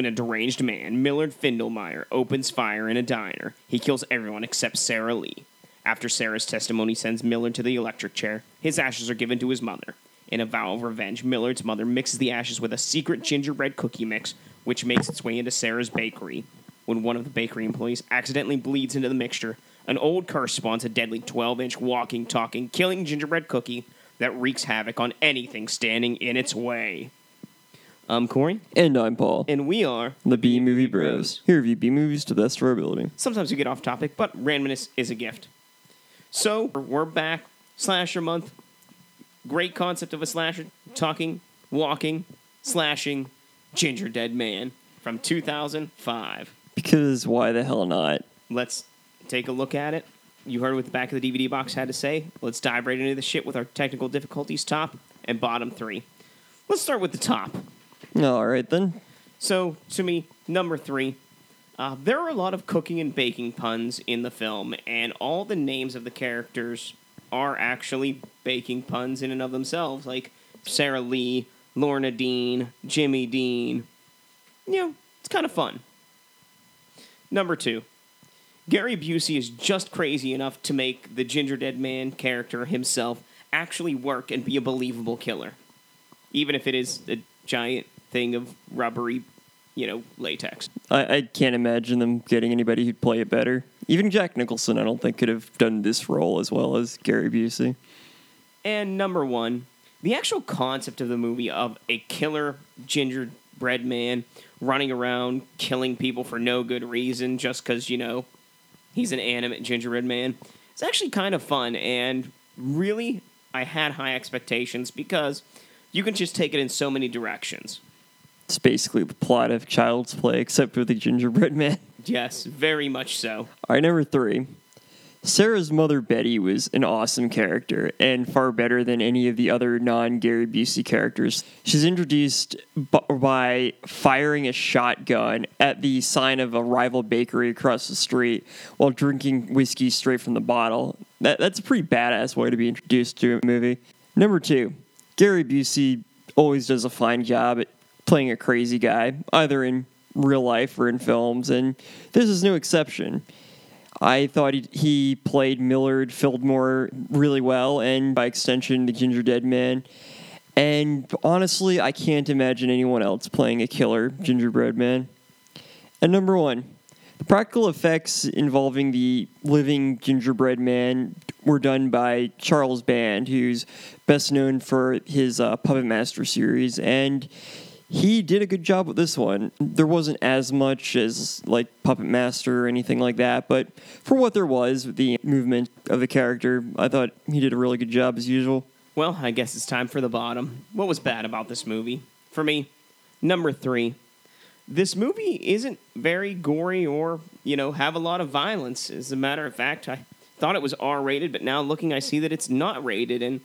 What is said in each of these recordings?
when a deranged man, Millard Findlemeyer, opens fire in a diner. He kills everyone except Sarah Lee. After Sarah's testimony sends Millard to the electric chair, his ashes are given to his mother. In a vow of revenge, Millard's mother mixes the ashes with a secret gingerbread cookie mix, which makes its way into Sarah's bakery. When one of the bakery employees accidentally bleeds into the mixture, an old curse spawns a deadly 12 inch walking, talking, killing gingerbread cookie that wreaks havoc on anything standing in its way. I'm Corey, And I'm Paul. and we are. the B Movie Bros. Here review B movies to the best of our ability. Sometimes we get off topic, but randomness is a gift. So, we're back. Slasher month. Great concept of a slasher. Talking, walking, slashing, Ginger Dead Man from 2005. Because why the hell not? Let's take a look at it. You heard what the back of the DVD box had to say. Let's dive right into the shit with our technical difficulties top and bottom three. Let's start with the top. All right then. So, to me, number three, uh, there are a lot of cooking and baking puns in the film, and all the names of the characters are actually baking puns in and of themselves, like Sarah Lee, Lorna Dean, Jimmy Dean. You know, it's kind of fun. Number two, Gary Busey is just crazy enough to make the Ginger Dead Man character himself actually work and be a believable killer, even if it is a giant thing of rubbery, you know, latex. I, I can't imagine them getting anybody who'd play it better. Even Jack Nicholson, I don't think, could have done this role as well as Gary Busey. And number one, the actual concept of the movie of a killer gingerbread man running around killing people for no good reason just because, you know, he's an animate gingerbread man. It's actually kind of fun, and really, I had high expectations because you can just take it in so many directions. It's basically the plot of Child's Play, except with the gingerbread man. Yes, very much so. All right, number three. Sarah's mother, Betty, was an awesome character and far better than any of the other non Gary Busey characters. She's introduced b- by firing a shotgun at the sign of a rival bakery across the street while drinking whiskey straight from the bottle. That, that's a pretty badass way to be introduced to a movie. Number two, Gary Busey always does a fine job at playing a crazy guy, either in real life or in films, and this is no exception. I thought he, played Millard Fillmore really well, and by extension, the Ginger Dead Man. And honestly, I can't imagine anyone else playing a killer gingerbread man. And number one, the practical effects involving the living gingerbread man were done by Charles Band, who's best known for his uh, Puppet Master series, and he did a good job with this one. There wasn't as much as like Puppet Master or anything like that, but for what there was, the movement of the character, I thought he did a really good job as usual. Well, I guess it's time for the bottom. What was bad about this movie? For me, number three. This movie isn't very gory or, you know, have a lot of violence. As a matter of fact, I thought it was R rated, but now looking, I see that it's not rated. And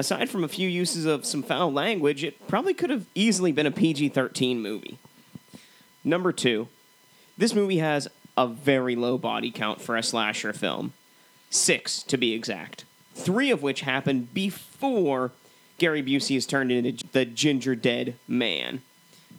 aside from a few uses of some foul language, it probably could have easily been a PG 13 movie. Number two, this movie has a very low body count for a slasher film. Six, to be exact. Three of which happened before Gary Busey is turned into the Ginger Dead Man.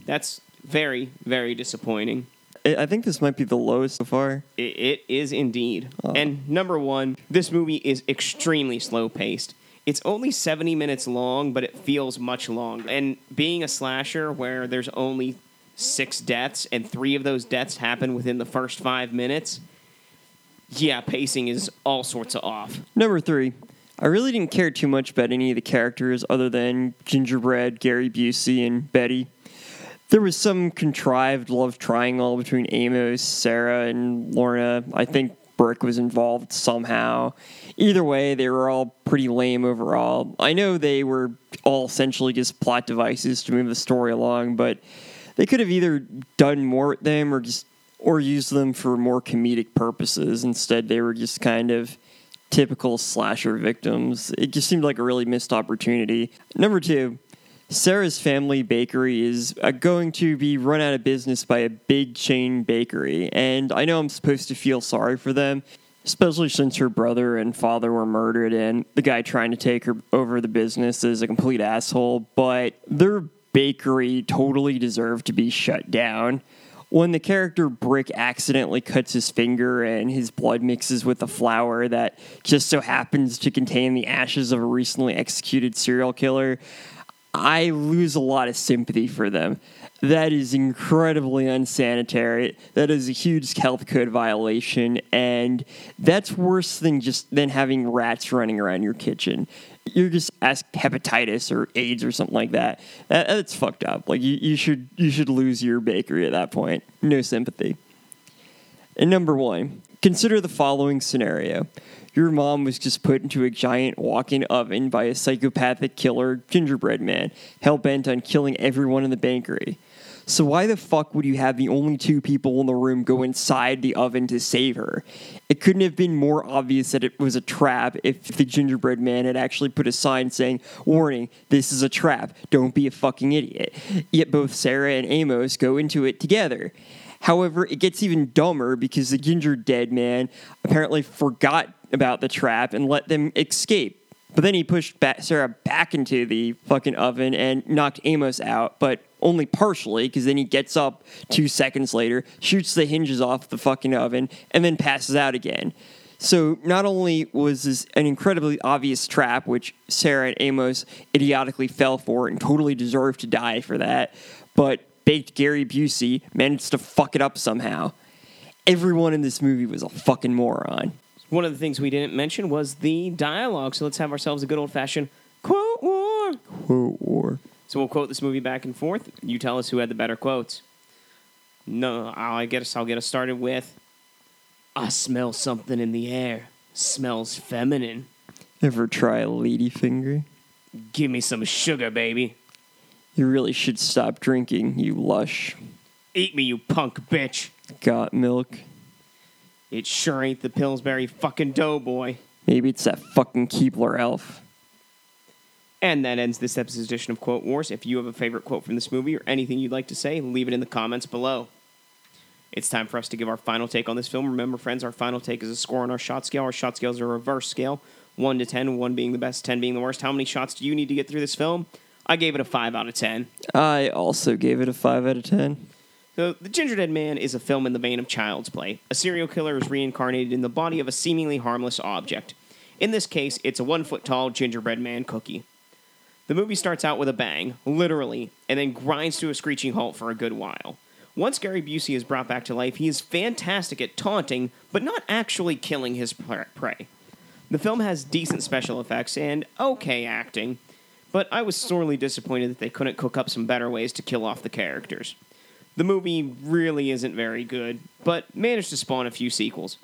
That's very, very disappointing. I think this might be the lowest so far. It, is indeed. Oh. And number one, this movie is extremely slow paced. It's only 70 minutes long, but it feels much longer. And being a slasher where there's only six deaths and three of those deaths happen within the first five minutes, yeah, pacing is all sorts of off. Number three, I really didn't care too much about any of the characters other than Gingerbread, Gary Busey, and Betty. There was some contrived love triangle between Amos, Sarah, and Lorna. I think Brick was involved somehow. Either way, they were all pretty lame overall. I know they were all essentially just plot devices to move the story along, but they could have either done more with them or just or used them for more comedic purposes. Instead, they were just kind of typical slasher victims. It just seemed like a really missed opportunity. Number two, Sarah's family bakery is uh, going to be run out of business by a big chain bakery, and I know I'm supposed to feel sorry for them, especially since her brother and father were murdered, and the guy trying to take her over the business is a complete asshole. But they're bakery totally deserved to be shut down. When the character Brick accidentally cuts his finger and his blood mixes with the flour that just so happens to contain the ashes of a recently executed serial killer, I lose a lot of sympathy for them. That is incredibly unsanitary. That is a huge health code violation, and that's worse than just than having rats running around your kitchen. You're just asked hepatitis or AIDS or something like that. that that's fucked up. Like you, you should you should lose your bakery at that point. No sympathy. And number one, consider the following scenario. Your mom was just put into a giant walk in oven by a psychopathic killer gingerbread man, hell bent on killing everyone in the bakery. So, why the fuck would you have the only two people in the room go inside the oven to save her? It couldn't have been more obvious that it was a trap if the gingerbread man had actually put a sign saying, Warning, this is a trap, don't be a fucking idiot. Yet both Sarah and Amos go into it together. However, it gets even dumber because the ginger dead man apparently forgot about the trap and let them escape. But then he pushed Sarah back into the fucking oven and knocked Amos out, but only partially because then he gets up two seconds later, shoots the hinges off the fucking oven, and then passes out again. So not only was this an incredibly obvious trap, which Sarah and Amos idiotically fell for and totally deserved to die for that, but baked Gary Busey managed to fuck it up somehow. Everyone in this movie was a fucking moron. One of the things we didn't mention was the dialogue, so let's have ourselves a good old fashioned quote war. Quote war. So we'll quote this movie back and forth. You tell us who had the better quotes. No, I guess I'll get us started with I smell something in the air. Smells feminine. Ever try a ladyfinger? Give me some sugar, baby. You really should stop drinking, you lush. Eat me, you punk bitch. Got milk? It sure ain't the Pillsbury fucking doughboy. Maybe it's that fucking Keebler elf. And that ends this episode's edition of Quote Wars. If you have a favorite quote from this movie or anything you'd like to say, leave it in the comments below. It's time for us to give our final take on this film. Remember, friends, our final take is a score on our shot scale. Our shot scale is a reverse scale 1 to 10, 1 being the best, 10 being the worst. How many shots do you need to get through this film? I gave it a 5 out of 10. I also gave it a 5 out of 10. So, The Ginger Dead Man is a film in the vein of Child's Play. A serial killer is reincarnated in the body of a seemingly harmless object. In this case, it's a one foot tall gingerbread man cookie. The movie starts out with a bang, literally, and then grinds to a screeching halt for a good while. Once Gary Busey is brought back to life, he is fantastic at taunting, but not actually killing his prey. The film has decent special effects and okay acting, but I was sorely disappointed that they couldn't cook up some better ways to kill off the characters. The movie really isn't very good, but managed to spawn a few sequels.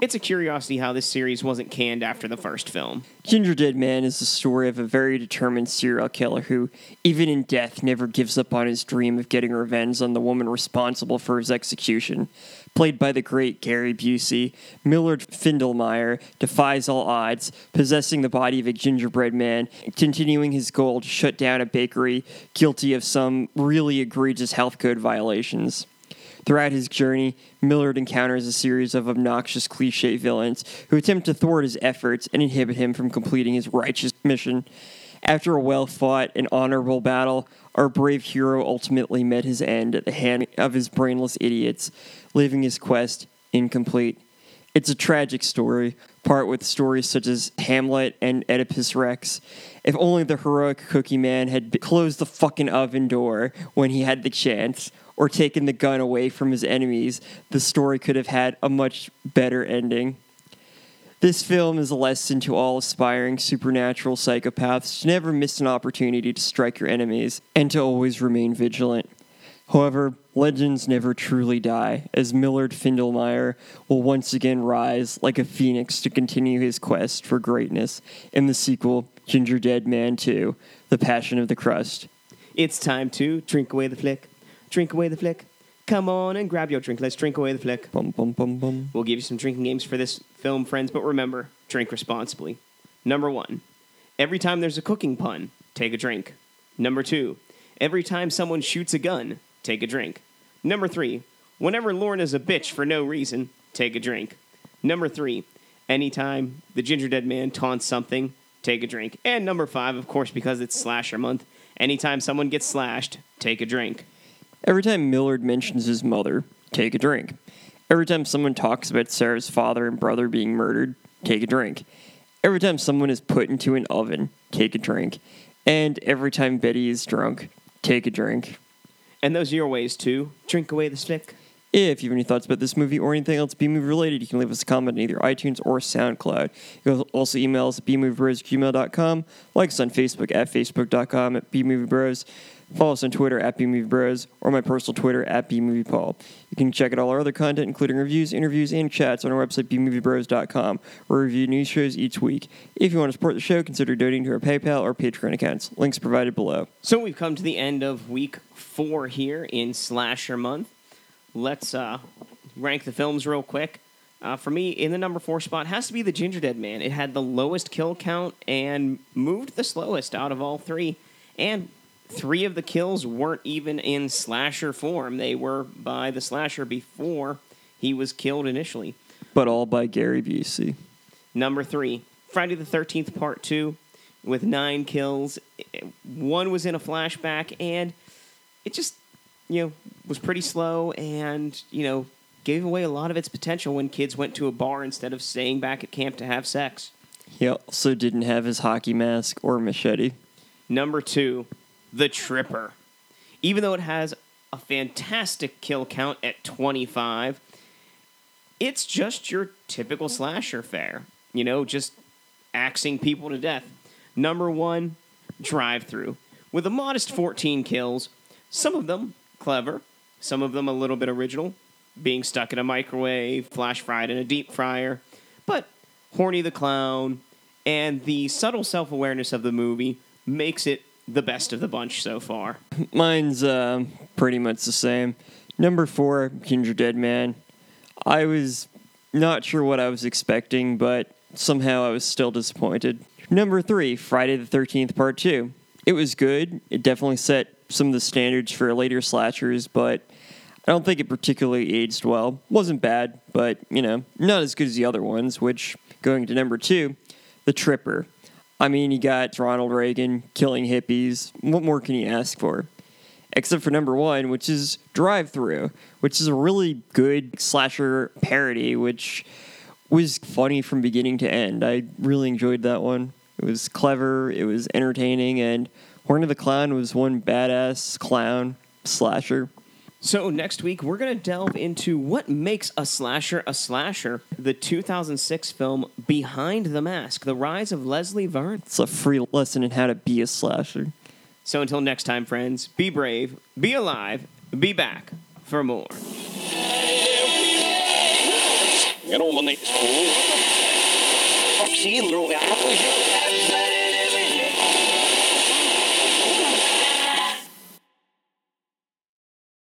It's a curiosity how this series wasn't canned after the first film. Ginger Dead Man is the story of a very determined serial killer who, even in death, never gives up on his dream of getting revenge on the woman responsible for his execution. Played by the great Gary Busey, Millard Findlemeyer defies all odds, possessing the body of a gingerbread man, continuing his goal to shut down a bakery guilty of some really egregious health code violations. Throughout his journey, Millard encounters a series of obnoxious cliche villains who attempt to thwart his efforts and inhibit him from completing his righteous mission. After a well fought and honorable battle, our brave hero ultimately met his end at the hand of his brainless idiots, leaving his quest incomplete. It's a tragic story, part with stories such as Hamlet and Oedipus Rex. If only the heroic cookie man had closed the fucking oven door when he had the chance, or taken the gun away from his enemies, the story could have had a much better ending. This film is a lesson to all aspiring supernatural psychopaths to never miss an opportunity to strike your enemies and to always remain vigilant. However, legends never truly die, as Millard Findlemeyer will once again rise like a phoenix to continue his quest for greatness in the sequel, Ginger Dead Man 2 The Passion of the Crust. It's time to drink away the flick. Drink away the flick. Come on and grab your drink. Let's drink away the flick. Bum, bum, bum, bum. We'll give you some drinking games for this film, friends, but remember, drink responsibly. Number one, every time there's a cooking pun, take a drink. Number two, every time someone shoots a gun, take a drink. Number three, whenever Lorna's a bitch for no reason, take a drink. Number three, anytime the Ginger Dead Man taunts something, take a drink. And number five, of course, because it's slasher month, Anytime someone gets slashed, take a drink. Every time Millard mentions his mother, take a drink. Every time someone talks about Sarah's father and brother being murdered, take a drink. Every time someone is put into an oven, take a drink. And every time Betty is drunk, take a drink. And those are your ways to drink away the stick. If you have any thoughts about this movie or anything else B-movie related, you can leave us a comment on either iTunes or SoundCloud. You can also email us at bmoviebros like us on Facebook at facebook.com at bmoviebros, follow us on Twitter at bmoviebros, or my personal Twitter at bmoviepaul. You can check out all our other content, including reviews, interviews, and chats on our website bmoviebros.com, where we review new shows each week. If you want to support the show, consider donating to our PayPal or Patreon accounts. Links provided below. So we've come to the end of week four here in Slasher Month. Let's uh, rank the films real quick. Uh, for me, in the number four spot has to be The Ginger Dead Man. It had the lowest kill count and moved the slowest out of all three. And three of the kills weren't even in slasher form. They were by the slasher before he was killed initially. But all by Gary Busey. Number three, Friday the 13th, part two, with nine kills. One was in a flashback, and it just, you know, was pretty slow and, you know, gave away a lot of its potential when kids went to a bar instead of staying back at camp to have sex. He also didn't have his hockey mask or machete. Number two, The Tripper. Even though it has a fantastic kill count at 25, it's just your typical slasher fare. You know, just axing people to death. Number one, Drive Thru. With a modest 14 kills, some of them clever, some of them a little bit original, being stuck in a microwave, flash fried in a deep fryer, but Horny the Clown and the subtle self awareness of the movie makes it the best of the bunch so far. Mine's uh, pretty much the same. Number four, Ginger Dead Man. I was not sure what I was expecting, but somehow I was still disappointed. Number three, Friday the 13th, Part 2. It was good. It definitely set some of the standards for later slashers, but I don't think it particularly aged well. Wasn't bad, but, you know, not as good as the other ones, which, going to number two, The Tripper. I mean, you got Ronald Reagan killing hippies. What more can you ask for? Except for number one, which is Drive Thru, which is a really good slasher parody, which was funny from beginning to end. I really enjoyed that one. It was clever, it was entertaining, and Horny the Clown was one badass clown slasher. So, next week, we're going to delve into what makes a slasher a slasher. The 2006 film Behind the Mask The Rise of Leslie Vernon. It's a free lesson in how to be a slasher. So, until next time, friends, be brave, be alive, be back for more. Get over the. Fuck, see,